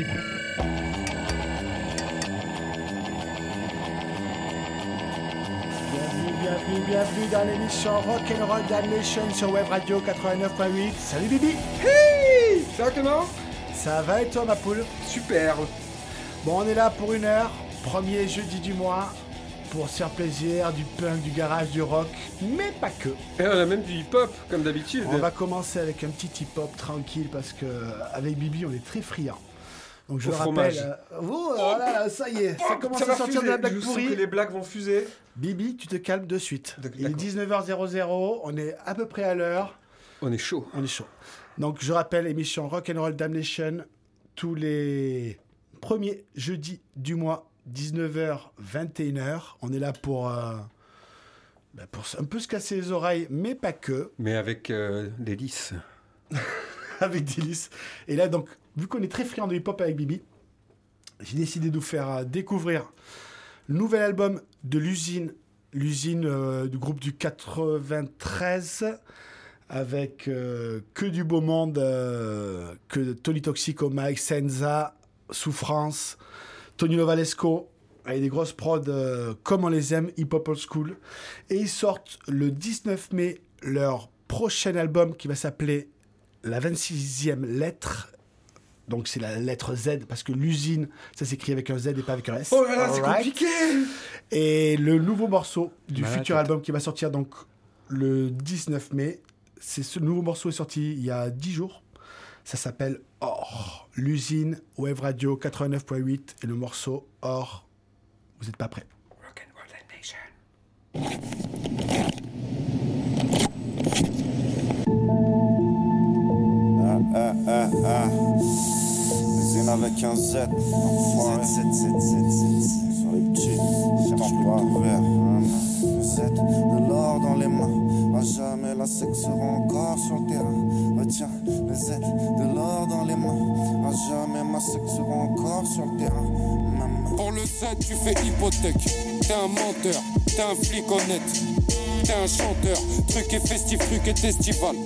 Bienvenue, bienvenue, bienvenue dans l'émission Rock'n'Roll Damnation sur Web Radio 89.8. Salut Bibi Hey Ça va Clément Ça va et toi ma poule? Super Bon, on est là pour une heure, premier jeudi du mois, pour se faire plaisir, du punk, du garage, du rock, mais pas que. Et on a même du hip-hop, comme d'habitude. On va commencer avec un petit hip-hop tranquille parce que avec Bibi, on est très friand. Donc je Au le fromage. rappelle. euh, oh, voilà, ça y est, ça commence Ça à sortir de la blague Je sens pourrie. que les blagues vont fuser. Bibi, tu te calmes de suite. Il est 19h00, on est à peu près à l'heure, On est chaud. on est chaud. Donc je rappelle, émission Rock'n'Roll Damnation, tous les premiers jeudis du mois, 19h, 21h. On est là pour, euh, bah, pour un peu se casser les oreilles, mais pas que, Mais avec euh, des lys. avec Délice. Et là, donc, vu qu'on est très friand de hip-hop avec Bibi, j'ai décidé de vous faire euh, découvrir le nouvel album de l'usine, l'usine euh, du groupe du 93, avec euh, que du beau monde, que Tony Toxic au mic, Senza, Souffrance, Tony Novalesco, avec des grosses prods comme on les aime, hip-hop old school. Et ils sortent le 19 mai leur prochain album qui va s'appeler La 26e lettre. Donc c'est la lettre Z parce que l'usine, ça s'écrit avec un Z et pas avec un S. Oh là là, c'est compliqué Et le nouveau morceau du Malade. futur album qui va sortir donc le 19 mai, c'est ce nouveau morceau est sorti il y a 10 jours. Ça s'appelle Or. L'usine Wave Radio 89.8 et le morceau Or. Vous n'êtes pas prêts. Rock'n'Roll Nation. Avec un Z. Enfoiré. Sur les petits, cherche pas. Le Z, de l'or dans les mains. À jamais la sexe sera encore sur le terrain. Ah, tiens, le Z, de l'or dans les mains. À jamais ma sexe sera encore sur le terrain. Pour le Z, tu fais hypothèque. T'es un menteur, t'es un flic honnête. T'es un chanteur, truc et festif, truc et festival.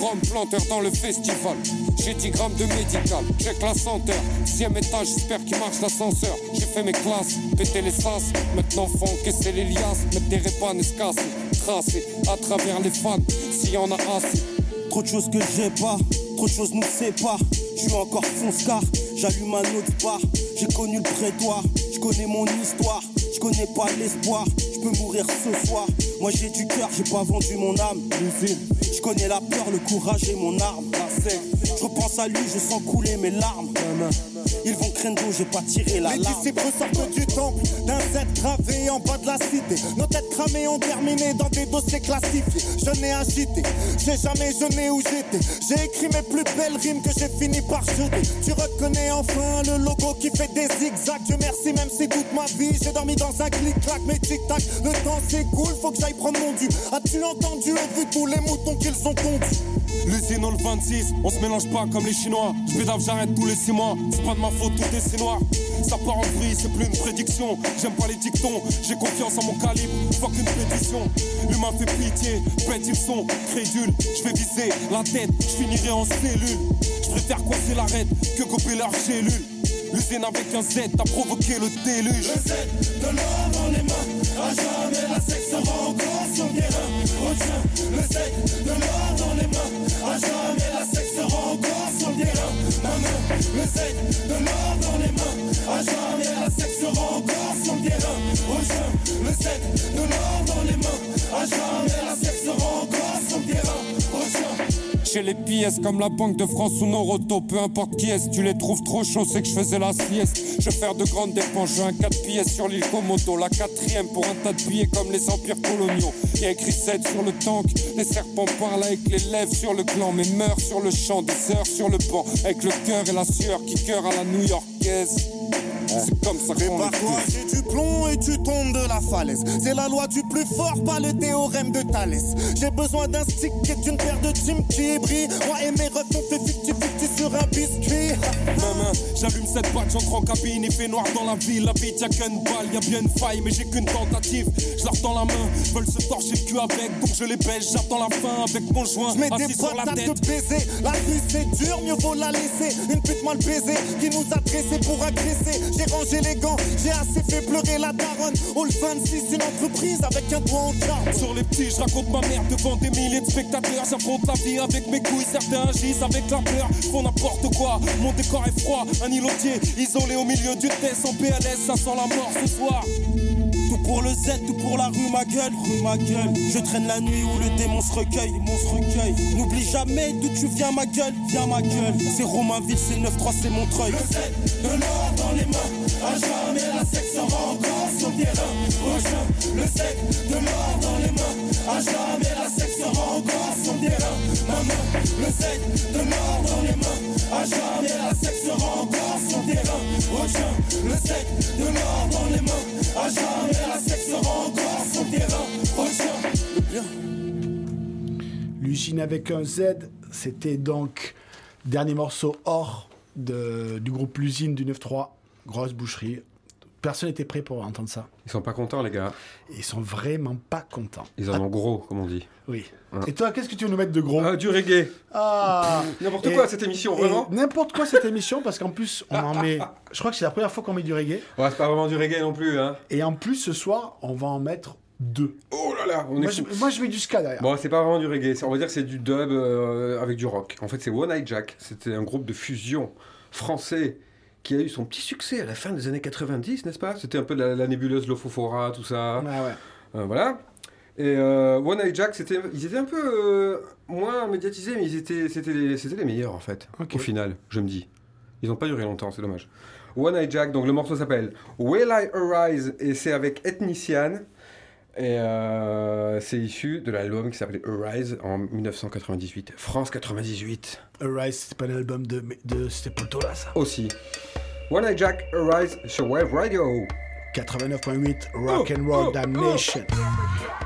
Rome planteur dans le festival. J'ai 10 grammes de médical, check la senteur. Sixième étage, j'espère qu'il marche l'ascenseur. J'ai fait mes classes, pété les sas. Maintenant, faut encaisser les liasses. Mettre des répanes casser. Tracer à travers les fans, s'il y en a assez. Trop de choses que j'ai pas, trop de choses nous séparent. Je suis encore fonce-car, j'allume un autre bar. J'ai connu le prétoire, je connais mon histoire. Je connais pas l'espoir, je peux mourir ce soir. Moi j'ai du cœur, j'ai pas vendu mon âme. Je connais la peur, le courage et mon arme. La je repense à lui, je sens couler mes larmes. Ils vont craindre, j'ai pas tiré la Les disciples sortent du temple d'un Z gravé en bas de la cité. Nos têtes cramées ont terminé dans des dossiers classifiés. Je n'ai agité, j'ai jamais jeûné où j'étais. J'ai écrit mes plus belles rimes que j'ai fini par jeter. Tu reconnais enfin le logo qui fait des zigzags. Dieu merci, même si toute ma vie j'ai dormi dans un clic-clac. Mais tic-tac, le temps s'écoule, faut que j'aille prendre mon dû. As-tu entendu et vu tous les moutons qu'ils ont tondus? L'usine au 26, on se mélange pas comme les Chinois. Je pédave, j'arrête tous les 6 mois. C'est pas ma faute, tout est si noir. Ça part en vrille, c'est plus une prédiction. J'aime pas les dictons, j'ai confiance en mon calibre. Fuck une pétition. L'humain fait pitié, bête ils sont crédules. Je vais viser la tête, je finirai en cellule. Je préfère coincer l'arête que couper leur cellule. L'usine avec un Z a provoqué le déluge. Le Z de l'or dans les mains, à jamais la sexe sera encore le terrain. Retiens le Z J'ai les pièces comme la Banque de France ou Noroto, peu importe qui est, tu les trouves trop chauds, c'est que je faisais la sieste. Je vais faire de grandes dépenses, j'ai un 4 pièces sur l'île Komodo, la quatrième pour un tas de billets comme les empires coloniaux. Y a écrit 7 sur le tank, les serpents parlent avec les lèvres sur le clan, mais meurent sur le champ, des heures sur le banc, avec le cœur et la sueur qui cœur à la new-yorkaise. C'est comme ça qu'on Prépare-toi, j'ai du plomb et tu tombes de la falaise. C'est la loi du plus fort, pas le théorème de Thalès. J'ai besoin d'un stick et d'une paire de teams qui brillent. Moi et mes refs, on fait 50-50 sur un biscuit. Maman, j'allume cette boîte, j'entre en cabine, il fait noir dans la ville, la vie y'a qu'une balle, y'a bien une faille, mais j'ai qu'une tentative. Je leur tends la main, veulent se torcher le cul avec, donc je les baisse, j'attends la fin avec conjoint Je mets des patates de baiser. La rue c'est dur, mieux vaut la laisser. Une pute mal baisée qui nous a dressés pour agresser. J'ai rangé les gants, j'ai assez fait pleurer la daronne. All 26, une entreprise avec un doigt en carbone. Sur les petits, je raconte ma mère devant des milliers de spectateurs. J'affronte la vie avec mes couilles, certains agissent avec la peur. Font n'importe quoi, mon décor est froid. Un île entier, isolé au milieu du test en PLS, ça sent la mort ce soir. Pour le Z, tout pour la rue, ma gueule, rue, ma gueule. Je traîne la nuit où le démon se recueille, démon se recueille. N'oublie jamais d'où tu viens, ma gueule, viens, ma gueule. C'est Romainville, c'est 9-3, c'est Montreuil. Le Z, de l'or dans les mains. À jamais la sexe sera encore sur le terrain. Prochain, le Z, de l'or dans les mains. À jamais la sexe sera encore sur le terrain. Maman, le Z, de l'or dans les mains. À jamais la sexe sera encore sur terrain. Prochain, le Z, de l'or dans les mains. À jamais la sexe sera encore sur terrain. Prochain. L'usine avec un Z, c'était donc dernier morceau hors de, du groupe L'usine du 9-3, grosse boucherie. Personne n'était prêt pour entendre ça. Ils sont pas contents, les gars. Ils sont vraiment pas contents. Ils en ont gros, comme on dit. Oui. Ouais. Et toi, qu'est-ce que tu veux nous mettre de gros Ah, du reggae. Ah N'importe quoi, cette émission, vraiment. N'importe quoi cette émission, parce qu'en plus, on en met. Je crois que c'est la première fois qu'on met du reggae. Ouais, c'est pas vraiment du reggae non plus, hein. Et en plus, ce soir, on va en mettre deux. Oh là là, on Moi, est je, moi, je mets du ska derrière. Bon, c'est pas vraiment du reggae, on va dire que c'est du dub euh, avec du rock. En fait, c'est One Eye Jack. C'était un groupe de fusion français qui a eu son petit succès à la fin des années 90, n'est-ce pas? C'était un peu la, la nébuleuse Lofofora, tout ça. Ah ouais. Euh, voilà. Et euh, One Eye Jack, c'était, ils étaient un peu euh, moins médiatisés, mais ils étaient, c'était, les, c'était les meilleurs en fait, Ok. au final, je me dis. Ils n'ont pas duré longtemps, c'est dommage. One Eye Jack, donc le morceau s'appelle Will I Arise et c'est avec Ethnician. Et euh, c'est issu de l'album qui s'appelait Arise en 1998. France 98 Arise, c'est pas l'album de, de Sepultura, ça. aussi. One Eye Jack Arise sur Wave Radio. 89.8 Rock and Roll oh, Damnation. Le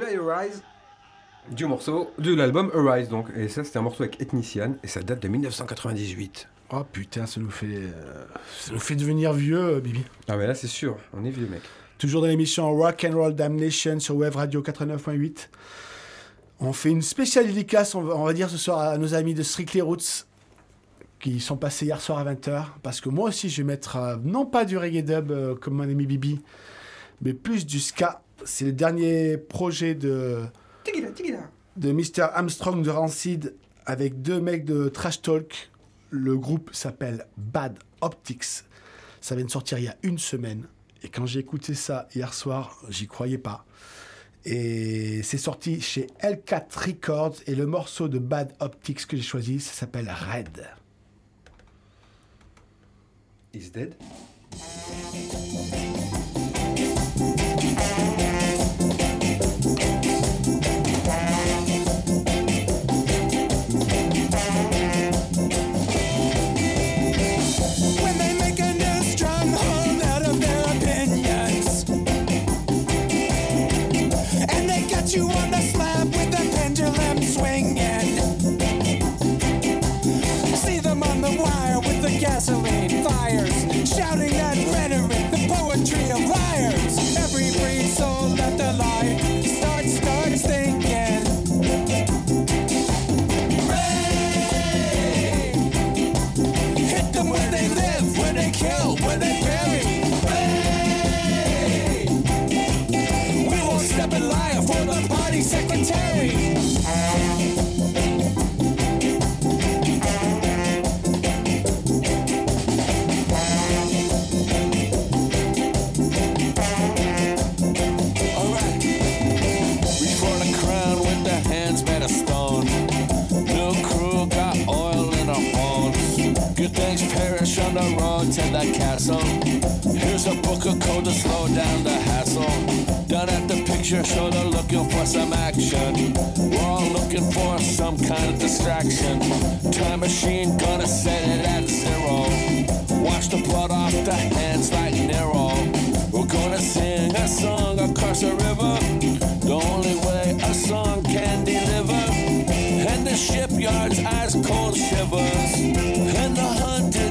Will I Arise du morceau de l'album Arise donc et ça c'était un morceau avec Ethnician et ça date de 1998. Oh putain, ça nous fait, euh, ça nous fait devenir vieux, euh, Bibi. Ah mais là c'est sûr, on est vieux mec. Toujours dans l'émission Rock and Roll Damnation sur Web Radio 89.8. On fait une spéciale dédicace, on va, on va dire ce soir à nos amis de Strictly Roots qui sont passés hier soir à 20h. Parce que moi aussi, je vais mettre euh, non pas du reggae dub euh, comme mon ami Bibi, mais plus du ska. C'est le dernier projet de, Tigida, tigida. de Mr. Armstrong de Rancid avec deux mecs de Trash Talk. Le groupe s'appelle Bad Optics. Ça vient de sortir il y a une semaine. Et quand j'ai écouté ça hier soir, j'y croyais pas. Et c'est sorti chez L4 Records. Et le morceau de Bad Optics que j'ai choisi, ça s'appelle Red. Is dead? On the road to the castle. Here's a book of code to slow down the hassle. Down at the picture show, they're looking for some action. We're all looking for some kind of distraction. Time machine gonna set it at zero. Wash the blood off the hands like Nero. We're gonna sing a song across the river. The only way a song can deliver. And the shipyard's ice cold shivers. And the hundred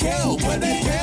Kill Where the hell?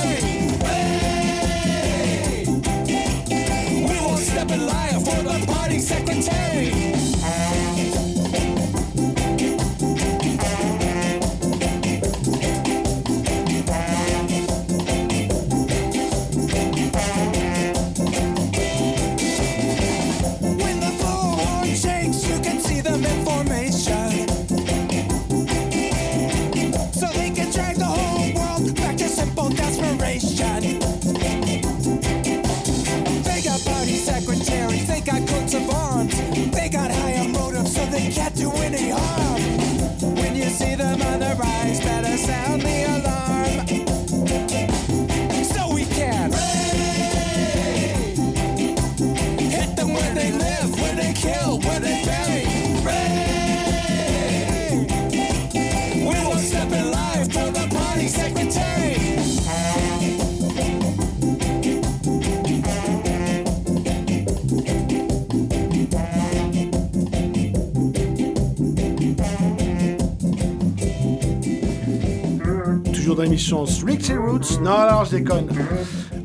L'émission Roots. Non, alors je déconne.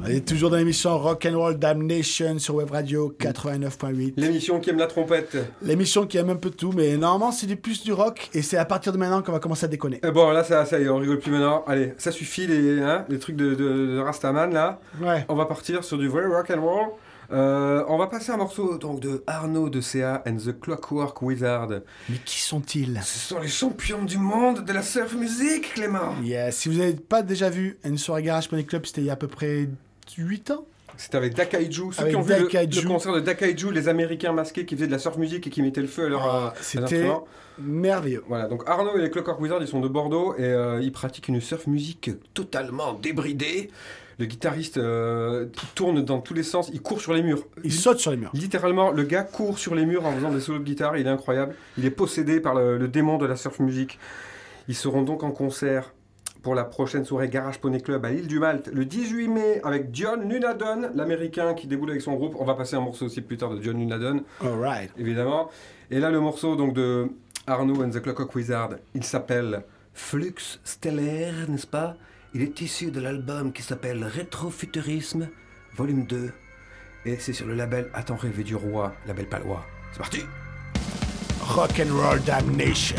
On est toujours dans l'émission Rock and Roll Damnation sur Web Radio 89.8. L'émission qui aime la trompette. L'émission qui aime un peu tout, mais normalement c'est du plus du rock et c'est à partir de maintenant qu'on va commencer à déconner. Et bon là ça, ça y est, on rigole plus maintenant. Allez, ça suffit les, hein, les trucs de, de, de Rastaman là. Ouais. On va partir sur du vrai rock and roll. Euh, on va passer un morceau donc de Arnaud de CA and the Clockwork Wizard. Mais qui sont-ils? Ce sont les champions du monde de la surf music, Clément. Yeah, Si vous n'avez pas déjà vu une soirée Garage Pony Club, c'était il y a à peu près 8 ans C'était avec Dakaiju. Ceux Avec qui ont vu le- concert de Dakaiju, les Américains masqués qui faisaient de la surf music et qui mettaient le feu à leur Ah, C'était merveilleux. Voilà, donc Arnaud et les Clockwork Wizards, ils sont de Bordeaux et euh, ils pratiquent une surf music totalement débridée. Le guitariste euh, tourne dans tous les sens, il court sur les murs. Ils sautent sur les murs. Littéralement, le gars court sur les murs en faisant des solos de guitare, il est incroyable. Il est possédé par le, le démon de la surf music. Ils seront donc en concert pour la prochaine soirée Garage Poney Club à l'île du Malte le 18 mai avec John Nunadon, l'américain qui déboule avec son groupe. On va passer un morceau aussi plus tard de John Nunadon, Alright. évidemment. Et là, le morceau donc de Arnaud and the Clockwork Wizard, il s'appelle Flux Stellaire, n'est-ce pas? Il est issu de l'album qui s'appelle Rétrofuturisme, volume 2. Et c'est sur le label Attends rêver du roi, label palois. C'est parti Rock and Roll Damnation.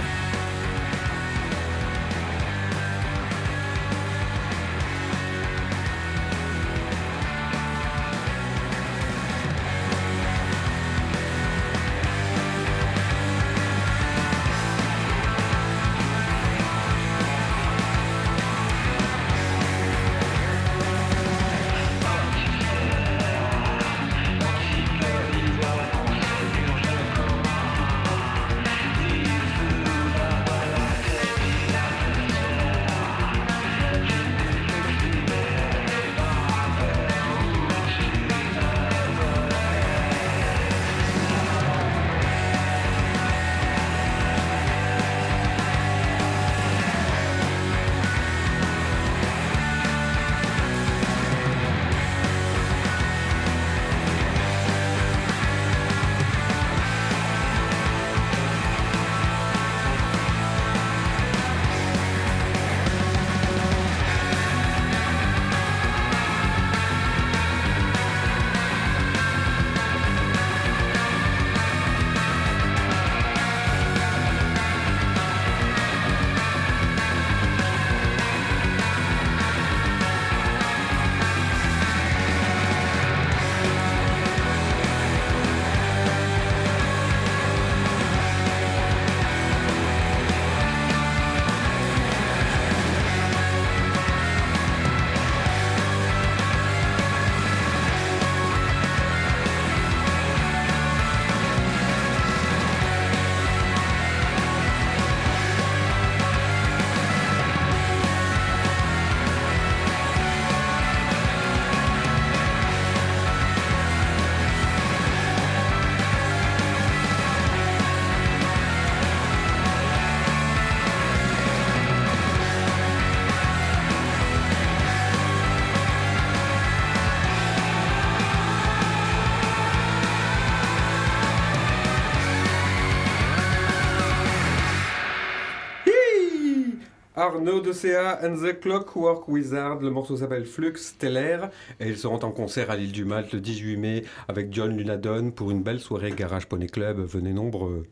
Arnaud de CA and the Clockwork Wizard. Le morceau s'appelle Flux Stellaire et ils seront en concert à l'île du Malte le 18 mai avec John Lunadon pour une belle soirée Garage Poney Club. Venez nombreux.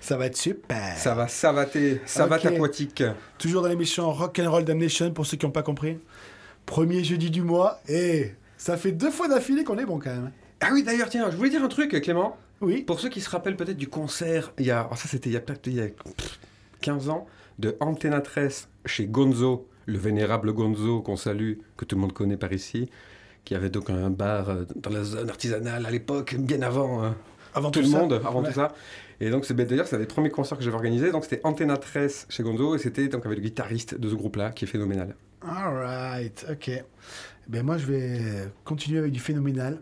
Ça va être super. Ça va savater, savate Ok. aquatique. Toujours dans l'émission Rock and Roll Damnation pour ceux qui n'ont pas compris. Premier jeudi du mois et ça fait deux fois d'affilée qu'on est bon quand même. Ah oui, d'ailleurs, tiens, je voulais dire un truc, Clément. Oui. Pour ceux qui se rappellent peut-être du concert, il y a, oh, ça c'était il y a peut-être il y a pff, 15 ans, de Antena 13 chez Gonzo, le vénérable Gonzo qu'on salue, que tout le monde connaît par ici, qui avait donc un bar euh, dans la zone artisanale à l'époque, bien avant euh, Avant tout le ça. monde, avant Ouais. tout ça. Et donc c'est ben, d'ailleurs c'est un des premiers concerts que j'avais organisé, donc c'était Antena 13 chez Gonzo et c'était donc avec le guitariste de ce groupe-là qui est phénoménal. Alright, ok. Ben moi je vais continuer avec du phénoménal.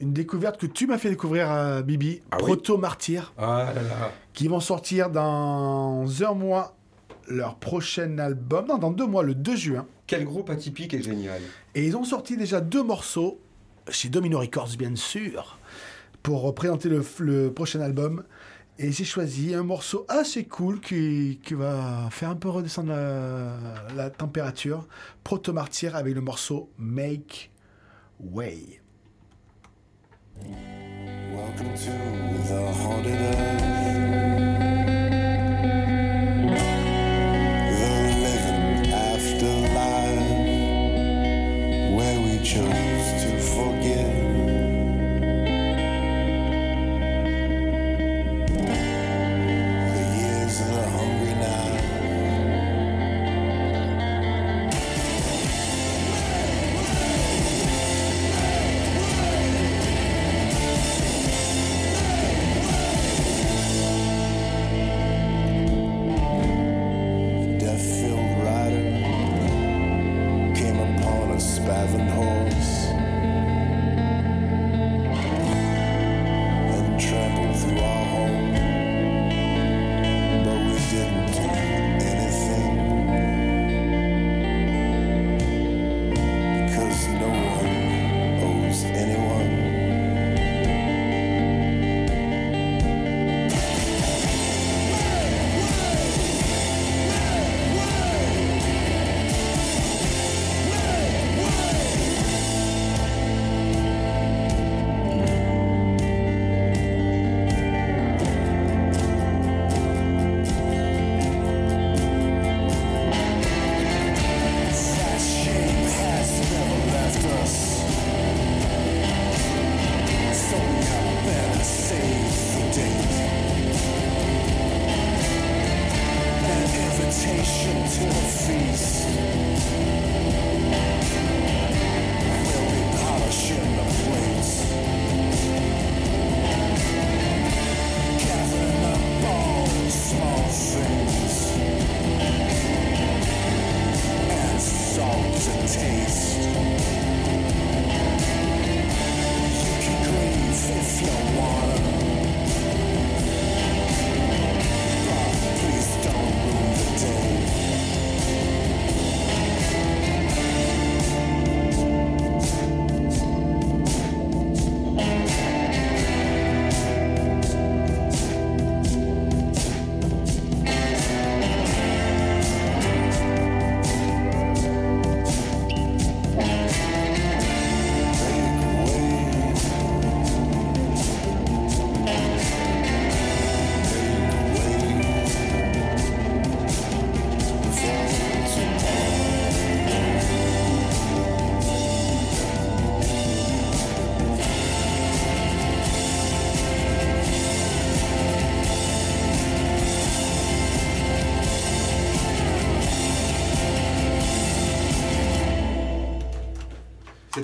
Une découverte que tu m'as fait découvrir à Bibi, Ah. Proto Martyr, Ah là là. qui vont sortir dans un mois leur prochain album, non dans deux mois, le 2 juin. Quel groupe atypique et génial. Et ils ont sorti déjà deux morceaux, chez Domino Records bien sûr, pour présenter le, le prochain album. Et j'ai choisi un morceau assez cool qui, qui va faire un peu redescendre la, la température. Proto Martyr avec le morceau Make Way. Welcome to the haunted earth.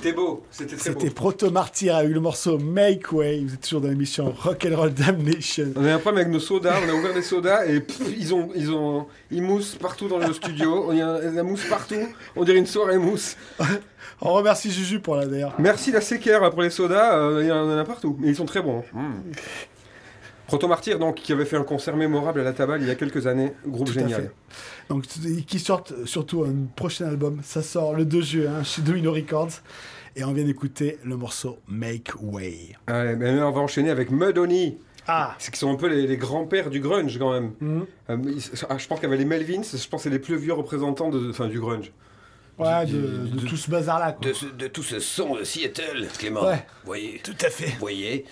C'était beau, c'était très beau. C'était Proto Martyr avec le morceau Make Way. Vous êtes toujours dans l'émission Rock'n'Roll Damnation. On a un problème avec nos sodas, on a ouvert des sodas et pff, ils ont, ils ont, ils moussent partout dans le studio. Il y a la mousse partout. On dirait une soirée mousse. On remercie Juju pour la d'ailleurs. Merci la séquère pour les sodas. euh, il y en a partout, mais ils sont très bons. Mm. Proto Martyr, donc, qui avait fait un concert mémorable à la Tabale il y a quelques années, groupe Tout à génial. fait. Donc, qui sortent surtout un prochain album. Ça sort le 2 juin chez Domino Records. Et on vient d'écouter le morceau Make Way. Allez, mais on va enchaîner avec Mudhoney. Ah C'est qui sont un peu les, les grands-pères du grunge quand même. Mhm. Euh, ils- ah, je pense qu'il y avait les Melvins, je pense que c'est les plus vieux représentants de, enfin, du grunge. Ouais, Du- de, du- de de- tout ce bazar-là. De, de tout ce son de Seattle, Clément. Ouais. Voyez, Tout à fait. voyez.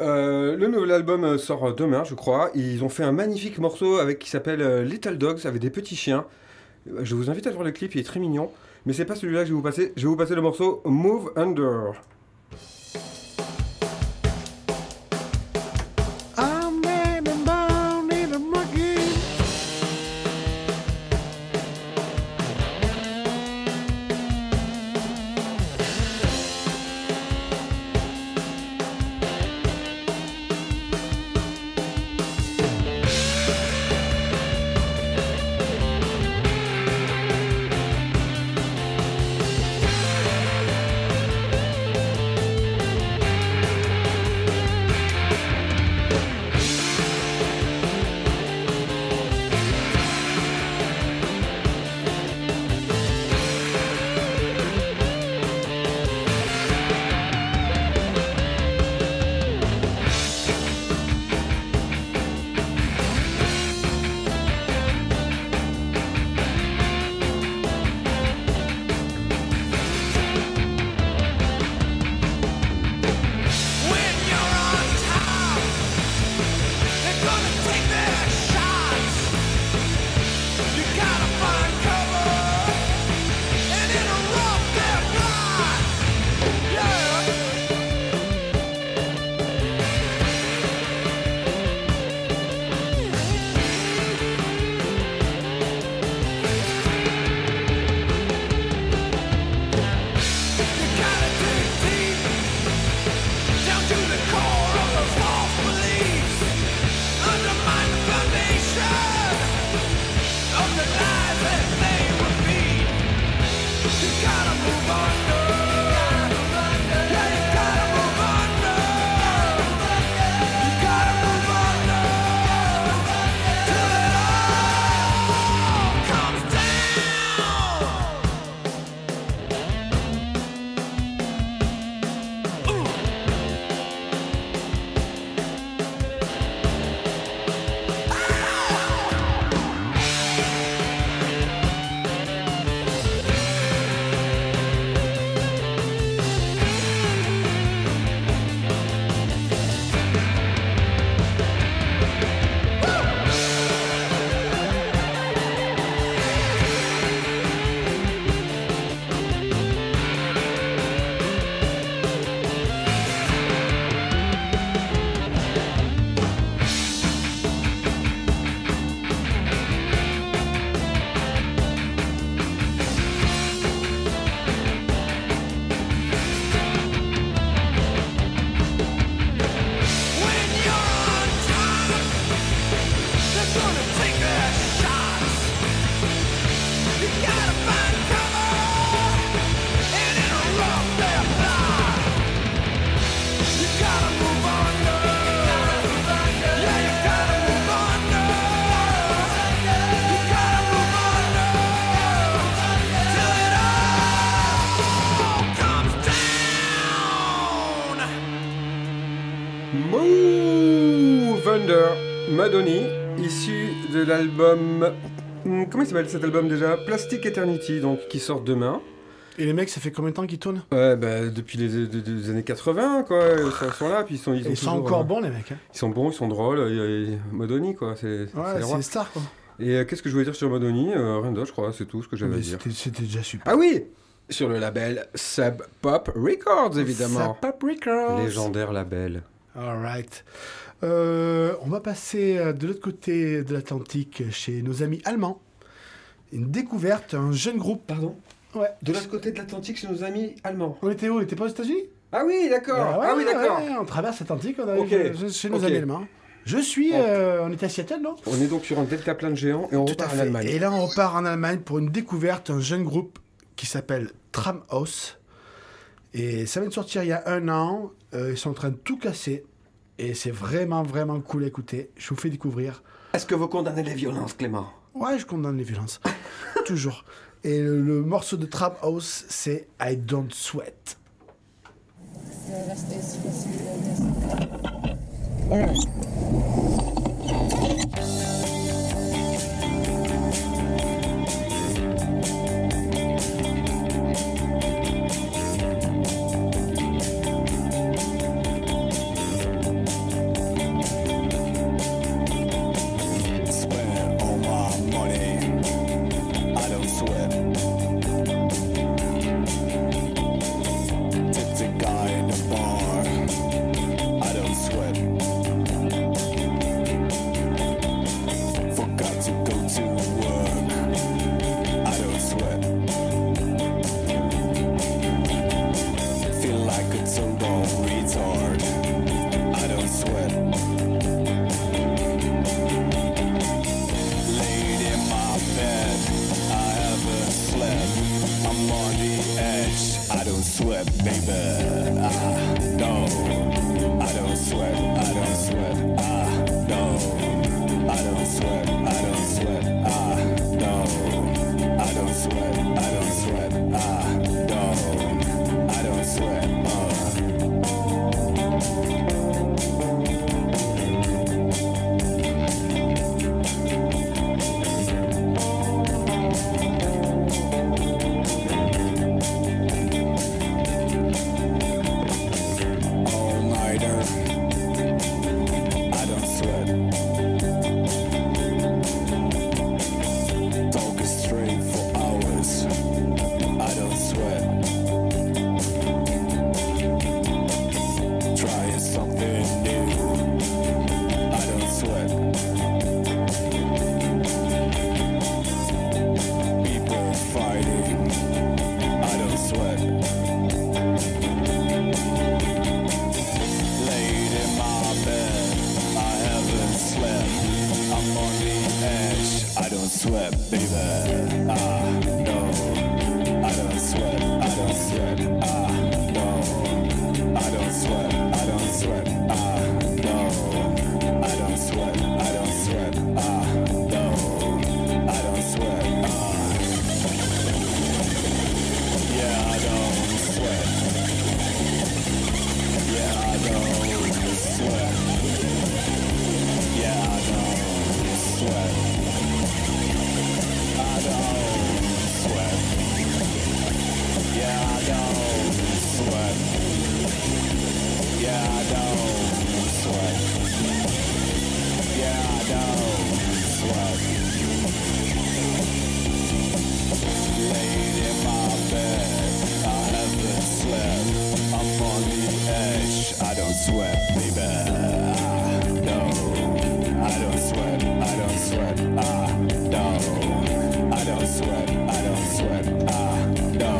Euh, le nouvel album euh, sort demain, je crois. Ils ont fait un magnifique morceau avec qui s'appelle euh, Little Dogs avec des petits chiens. Euh, Je vous invite à voir le clip, il est très mignon. Mais c'est pas celui-là que je vais vous passer. Je vais vous passer le morceau Move Under. Madoni, issu de l'album. Hmm, Comment il s'appelle cet album déjà? Plastic Eternity, donc qui sort demain. Et les mecs, ça fait combien de temps qu'ils tournent? Ouais, bah, depuis les, années 80, quoi. Ils sont, là, puis ils sont. Ils, Ils, ont sont toujours, encore euh, bons, les mecs. hein. Ils sont bons, ils sont drôles. et- et Madoni, quoi. C'est Ouais, c'est stars, quoi. Et euh, qu'est-ce que je voulais dire sur Madoni? Euh, Rien d'autre, je crois. C'est tout ce que j'avais à dire. C'était déjà super. Ah oui Sur le label Sub Pop Records, évidemment. Ça Pop Records. Légendaire label. Alright. Euh, on va passer euh, de l'autre côté de l'Atlantique chez nos amis allemands. Une découverte, un jeune groupe. Pardon Ouais. De l'autre côté de l'Atlantique, chez nos amis allemands. On était où? On était pas aux États-Unis? Ah oui, d'accord. Ah ouais, ah oui, d'accord. ouais, on traverse l'Atlantique, on arrive chez nos amis allemands. Je suis, euh, on était à Seattle, non? On est donc sur un delta plein de géants et on Tout repart en. Allemagne. Et là, on repart en Allemagne pour une découverte, un jeune groupe qui s'appelle Tramhaus. Et ça vient de sortir il y a un an. Euh, ils sont en train de tout casser. Et c'est vraiment, vraiment cool à écouter. Je vous fais découvrir. Est-ce que vous condamnez les violences, Clément? Ouais, je condamne les violences. Toujours. Et le, le morceau de Trap House, c'est I Don't Sweat. Don't sweat, baby. Ah, no. I don't sweat. I don't sweat. Ah, no. I don't sweat. I don't sweat. Ah, no. I don't sweat. I don't sweat. Sweat, baby. Ah, no, I don't sweat. I don't sweat. Ah, no, I don't sweat. I don't sweat. Ah, no,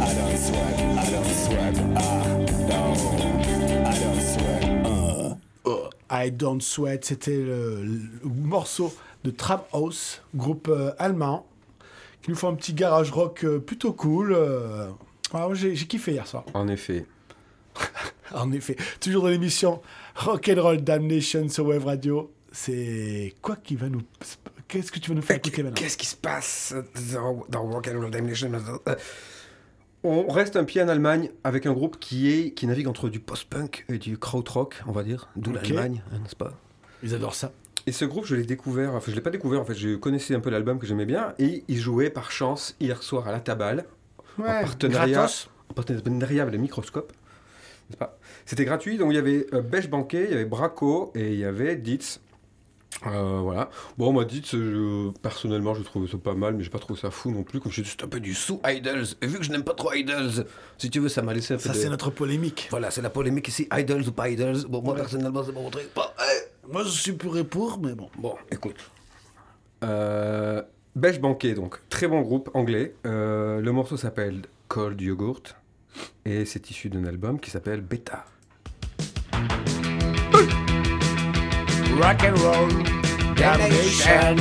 I don't sweat. I don't sweat. Ah, no, I don't sweat. Uh. I Don't Sweat, c'était le, le morceau de Trap House, groupe euh, allemand, qui nous fait un petit garage rock euh, plutôt cool. euh. Ah, j'ai kiffé hier soir. En effet. En effet, toujours dans l'émission Rock'n'Roll Damnation sur Wave Radio. C'est quoi qui va nous. Qu'est-ce que tu vas nous faire écouter maintenant? Qu'est-ce qui se passe dans, dans Rock and Roll Damnation Euh, On reste un pied en Allemagne avec un groupe qui, est, qui navigue entre du post-punk et du krautrock, on va dire, d'où Ok. l'Allemagne, hein, n'est-ce pas? Ils adorent ça. Et ce groupe, je l'ai découvert, enfin je l'ai pas découvert, en fait, je connaissais un peu l'album que j'aimais bien, et ils jouaient par chance hier soir à la Tabale, Ouais, partenariat. gratos. en partenariat avec le microscope. n'est-ce pas? C'était gratuit, donc il y avait euh, Beige Banquet, il y avait Braco et il y avait Ditz. Euh, voilà. Bon, moi, Ditz, je- personnellement, je trouve ça pas mal, mais j'ai pas trouvé ça fou non plus. Comme je dis, c'est un peu du sous. Idols. Et vu que je n'aime pas trop Idols, si tu veux, ça m'a laissé un peu Ça, de... c'est notre polémique. Voilà, c'est la polémique ici, Idols ou pas Idols? Bon, moi, Ouais. personnellement, c'est mon truc. Pas... eh. Moi, je suis pour et pour, mais bon. Bon, écoute. Euh, Beige Banquet, donc, très bon groupe anglais. Euh, le morceau s'appelle Cold Yogurt et c'est issu d'un album qui s'appelle Beta. Rock and roll, damnation.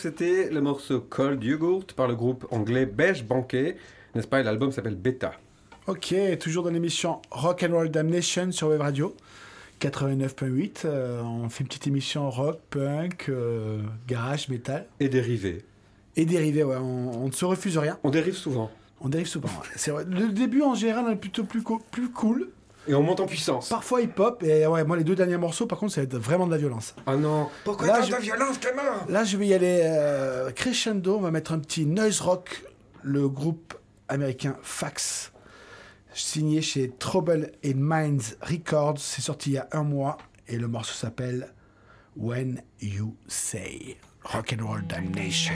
C'était le morceau Cold Yogurt par le groupe anglais Beige Banquet, n'est-ce pas? Et l'album s'appelle Beta. Ok, toujours dans l'émission Rock and Roll Damnation sur Web Radio 89.8. euh, on fait une petite émission rock, punk, euh, garage, metal Et dérivé. et dérivés. Ouais, on, on ne se refuse rien. On dérive souvent. On dérive souvent. ouais. C'est vrai. Le début en général est plutôt plus, co- plus cool. Et on monte en puissance. Parfois hip-hop. Et ouais, moi les deux derniers morceaux, par contre, ça va être vraiment de la violence. Ah non. Pourquoi Là, tant je- de violence, Clément? Là, je vais y aller euh, crescendo. On va mettre un petit noise rock, le groupe américain Fax, signé chez Trouble in Minds Records. C'est sorti il y a un mois et le morceau s'appelle When You Say Rock and Roll Damnation.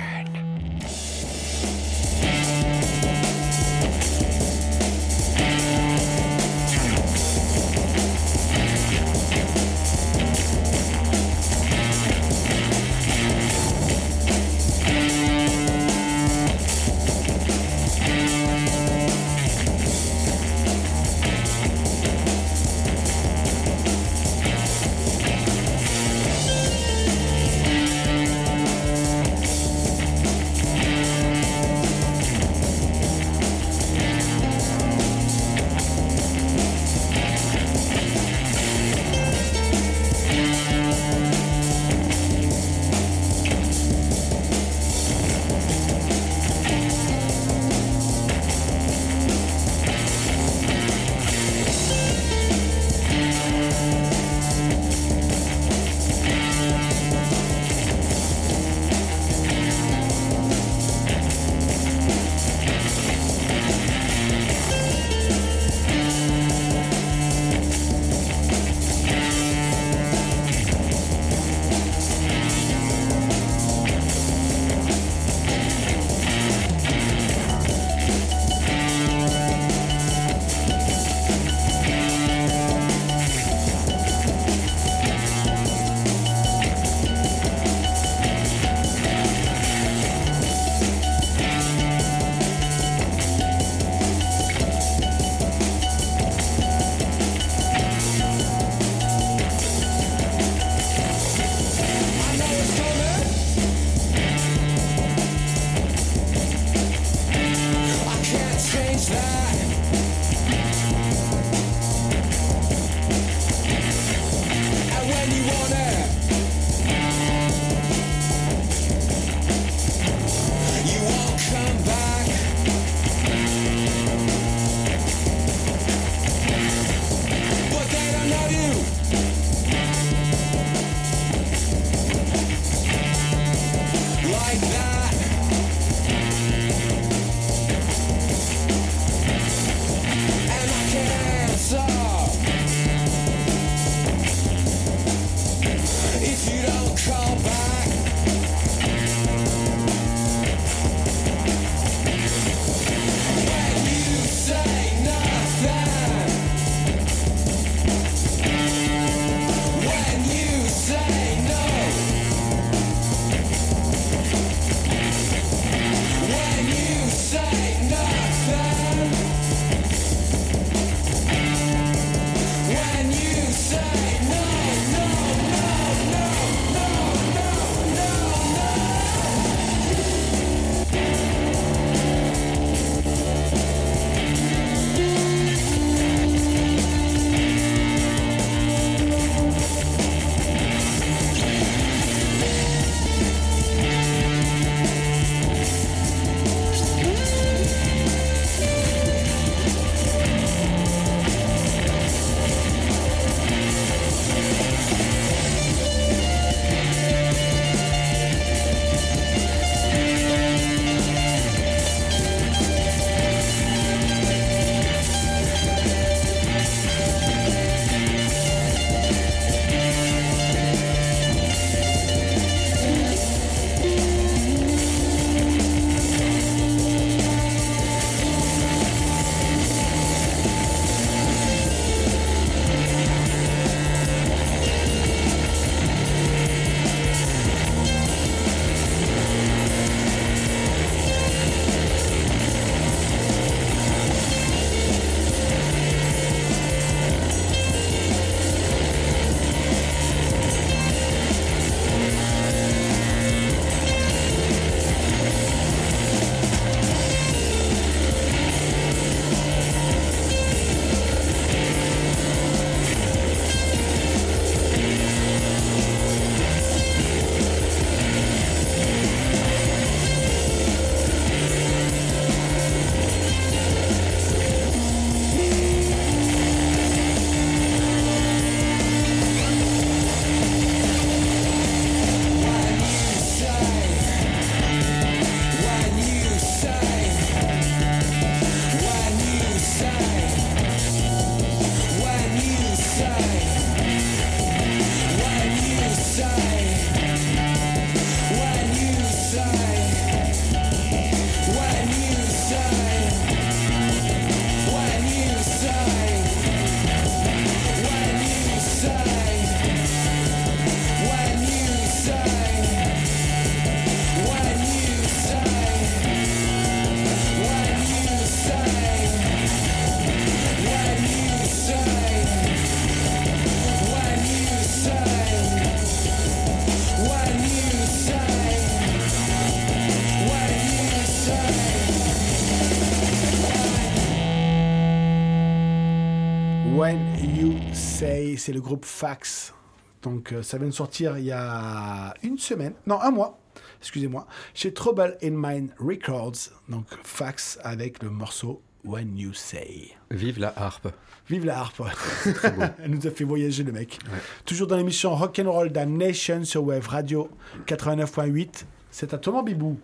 Say, c'est le groupe Fax. Donc euh, ça vient de sortir il y a une semaine, non un mois, excusez-moi, chez Trouble in Mind Records. Donc Fax avec le morceau When You Say. Vive la harpe. Vive la harpe. Elle nous a fait voyager le mec. Toujours dans l'émission Rock'n'Roll Damnation sur Wave Radio 89.8. C'est à mon bibou.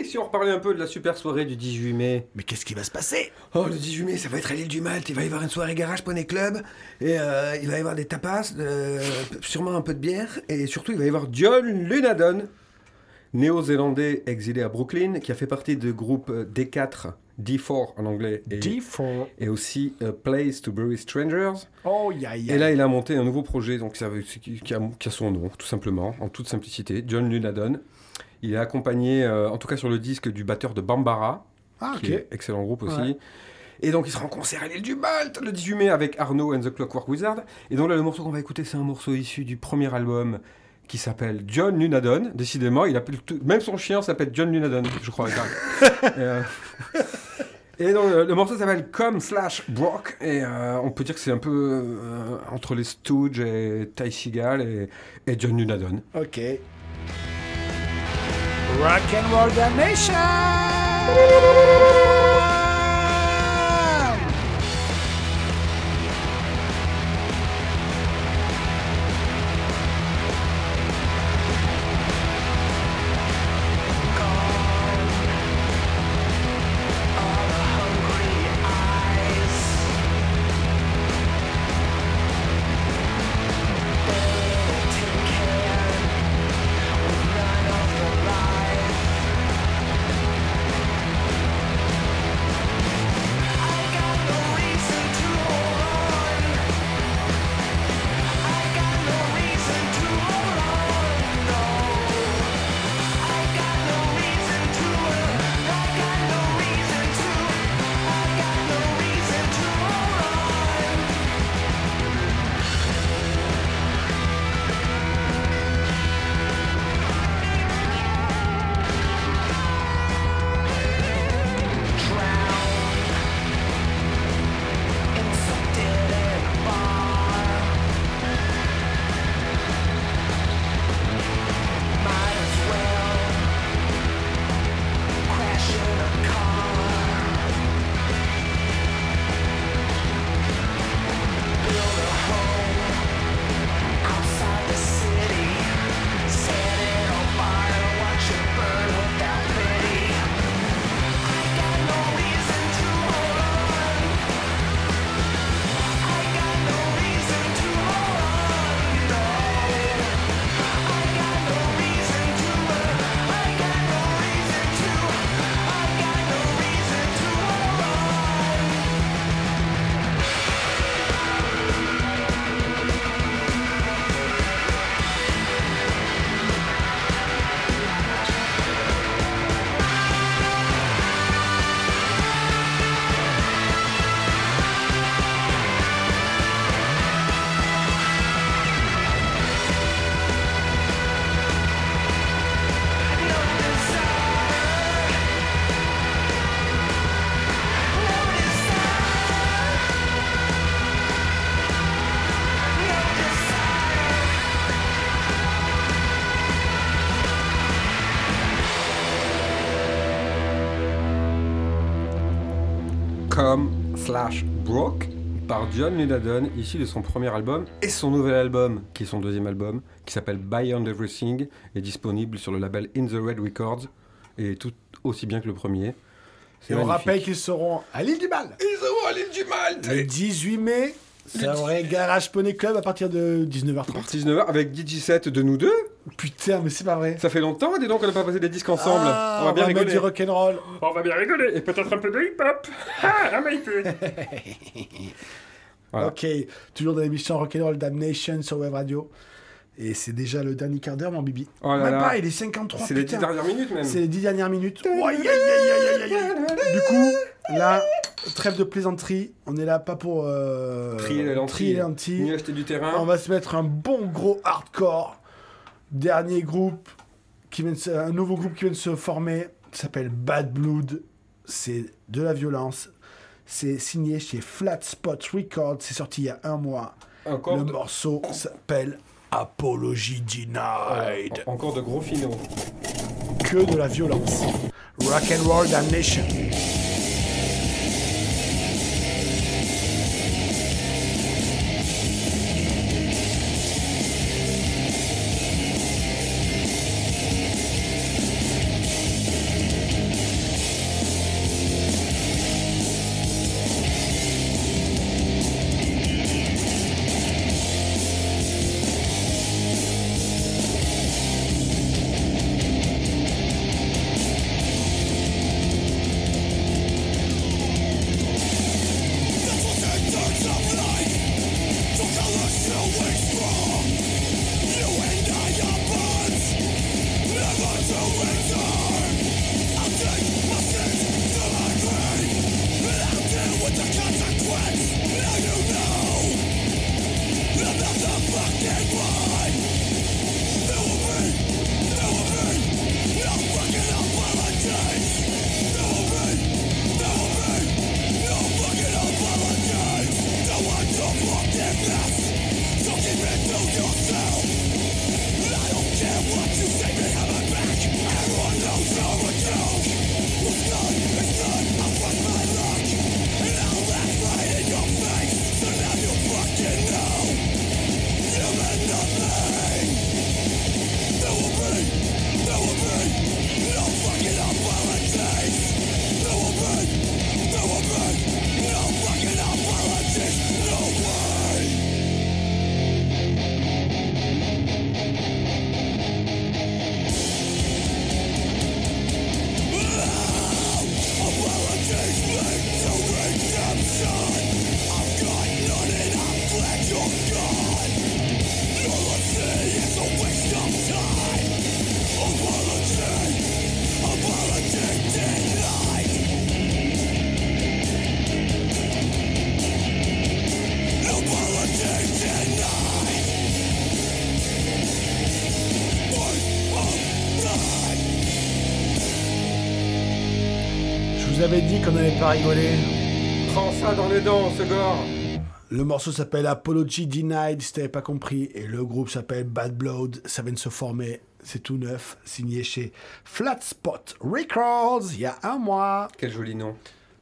Et si on reparlait un peu de la super soirée du 18 mai Mais qu'est-ce qui va se passer? Oh, le 18 mai, ça va être à l'île du Malte. Il va y avoir une soirée garage Poney Club. Et euh, il va y avoir des tapas, euh, sûrement un peu de bière. Et surtout, il va y avoir John Lunadon, néo-zélandais exilé à Brooklyn, qui a fait partie du groupe euh, D4, D4 en anglais, et, D4. et aussi Place to Bury Strangers. Oh, ya, ya. Et là, il a monté un nouveau projet donc, qui a, qui a son nom, tout simplement, en toute simplicité, John Lunadon. Il est accompagné, euh, en tout cas sur le disque, du batteur de Bambara, Ah, qui est ok. excellent groupe aussi. Ouais. Et donc il sera en concert à l'île du Malte le 18 mai avec Arnaud and the Clockwork Wizard. Et donc là le morceau qu'on va écouter c'est un morceau issu du premier album qui s'appelle John Lunadon. Décidément, il appelle tout- même son chien s'appelle John Lunadon, je crois. et, euh, et donc le morceau s'appelle Come slash Brock et euh, on peut dire que c'est un peu euh, entre les Stooges et Ty Seagal et, et John Lunadon. Ok. Rock'n'Roll Damnation! Come par John Lunadon, issu de son premier album et son nouvel album, qui est son deuxième album, qui s'appelle Beyond Everything, est disponible sur le label In the Red Records, et tout aussi bien que le premier. Et on rappelle qu'ils seront à l'île du Bal. Ils seront à l'île du Malte Le 18 mai, c'est un vrai Garage Poney Club à partir de 19h30. 19h avec DJ set de nous deux. Putain, mais c'est pas vrai. Ça fait longtemps, dis donc, qu'on n'a pas passé des disques ensemble. Ah, on va bien mettre rigoler. du rock'n'roll. On va bien rigoler. Et peut-être un peu de hip-hop. Ah, un. Voilà. Ok, toujours dans l'émission Rock'n'Roll Damnation sur Web Radio. Et c'est déjà le dernier quart d'heure, mon bibi. Oh là Même là. pas, il est 53. C'est les putain. 10 dernières minutes même. C'est les 10 dernières minutes. Oh, aïe, aïe, aïe. Du coup, là, trêve de plaisanterie. On est là pas pour euh, Trier les lentilles. trier les lentilles. Ni acheter du terrain. On va se mettre un bon gros hardcore. Dernier groupe, qui vient se- un nouveau groupe qui vient de se former, s'appelle Bad Blood. C'est de la violence. C'est signé chez Flat Spot Records. C'est sorti il y a un mois. Encore Le de, morceau s'appelle Apology Denied. en- encore de gros finaux. Que de la violence. Rock and Roll Damnation. Pas rigoler. Prends ça dans les dents, ce gore Le morceau s'appelle Apology Denied, si t'avais pas compris. Et le groupe s'appelle Bad Blood. Ça vient de se former. C'est tout neuf. Signé chez Flat Spot Records il y a un mois. Quel joli nom.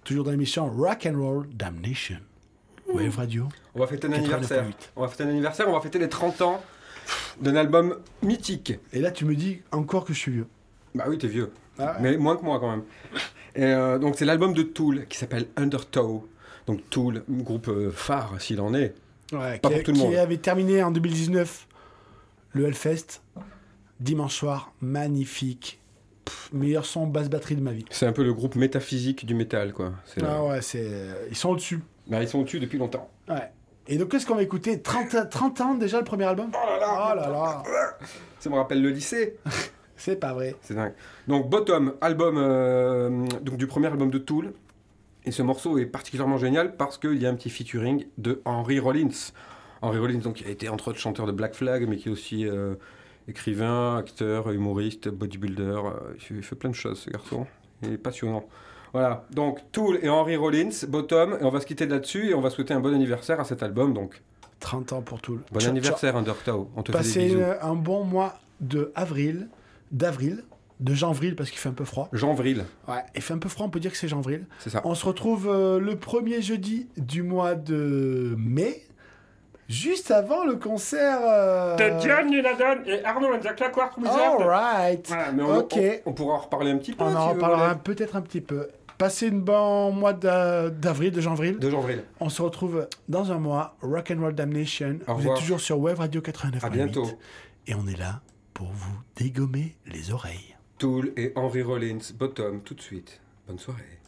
Toujours dans l'émission Rock and Roll Damnation. Wave Radio? On va fêter un 89.8. anniversaire. On va fêter un anniversaire, on va fêter les 30 ans d'un album mythique. Et là, tu me dis encore que je suis vieux. Bah oui, t'es vieux. Ah ouais. Mais moins que moi quand même. Et euh, donc c'est l'album de Tool qui s'appelle Undertow. Donc Tool, groupe euh, phare s'il en est. Ouais, Pas qui, pour tout le qui monde. avait terminé en 2019 le Hellfest. Dimanche soir, magnifique. Pff, meilleur son basse batterie de ma vie. C'est un peu le groupe métaphysique du métal quoi. C'est, euh, Ah ouais, c'est... Ils sont au-dessus. bah, ils sont au-dessus depuis longtemps. Ouais. Et donc, qu'est-ce qu'on va écouter? 30, 30 ans déjà le premier album? Oh là là, Ça me rappelle le lycée. C'est pas vrai. C'est dingue. Donc Bottom, album euh, donc du premier album de Tool. Et ce morceau est particulièrement génial parce qu'il y a un petit featuring de Henry Rollins. Henry Rollins, donc, qui a été entre autres chanteur de Black Flag, mais qui est aussi euh, écrivain, acteur, humoriste, bodybuilder. euh, il, fait, il fait plein de choses, ce garçon. Il est passionnant. Voilà, donc Tool et Henry Rollins, Bottom, et on va se quitter là-dessus et on va souhaiter un bon anniversaire à cet album. Donc, 30 ans pour tout. bon anniversaire, Undertow. On te fait des Passez bisous. un bon mois de avril, d'avril, de janvril parce qu'il fait un peu froid. Jean-Vril, Ouais, il fait un peu froid, on peut dire que c'est janvril. c'est ça. On se retrouve euh, le premier jeudi du mois de mai, juste avant le concert. euh, Ladan et Arnaud Claquart All right. Voilà, mais on, Ok. on- on pourra en reparler un petit peu. On si en reparlera peut-être un petit peu. Passez une bon mois d'a- d'avril, de janvril. De Jean-Vril. On se retrouve dans un mois. Rock and Roll Damnation. Au vous revoir. êtes toujours sur Web Radio 89. À bientôt. Et on est là pour vous dégommer les oreilles. Tool et Henry Rollins, Bottom, tout de suite. Bonne soirée.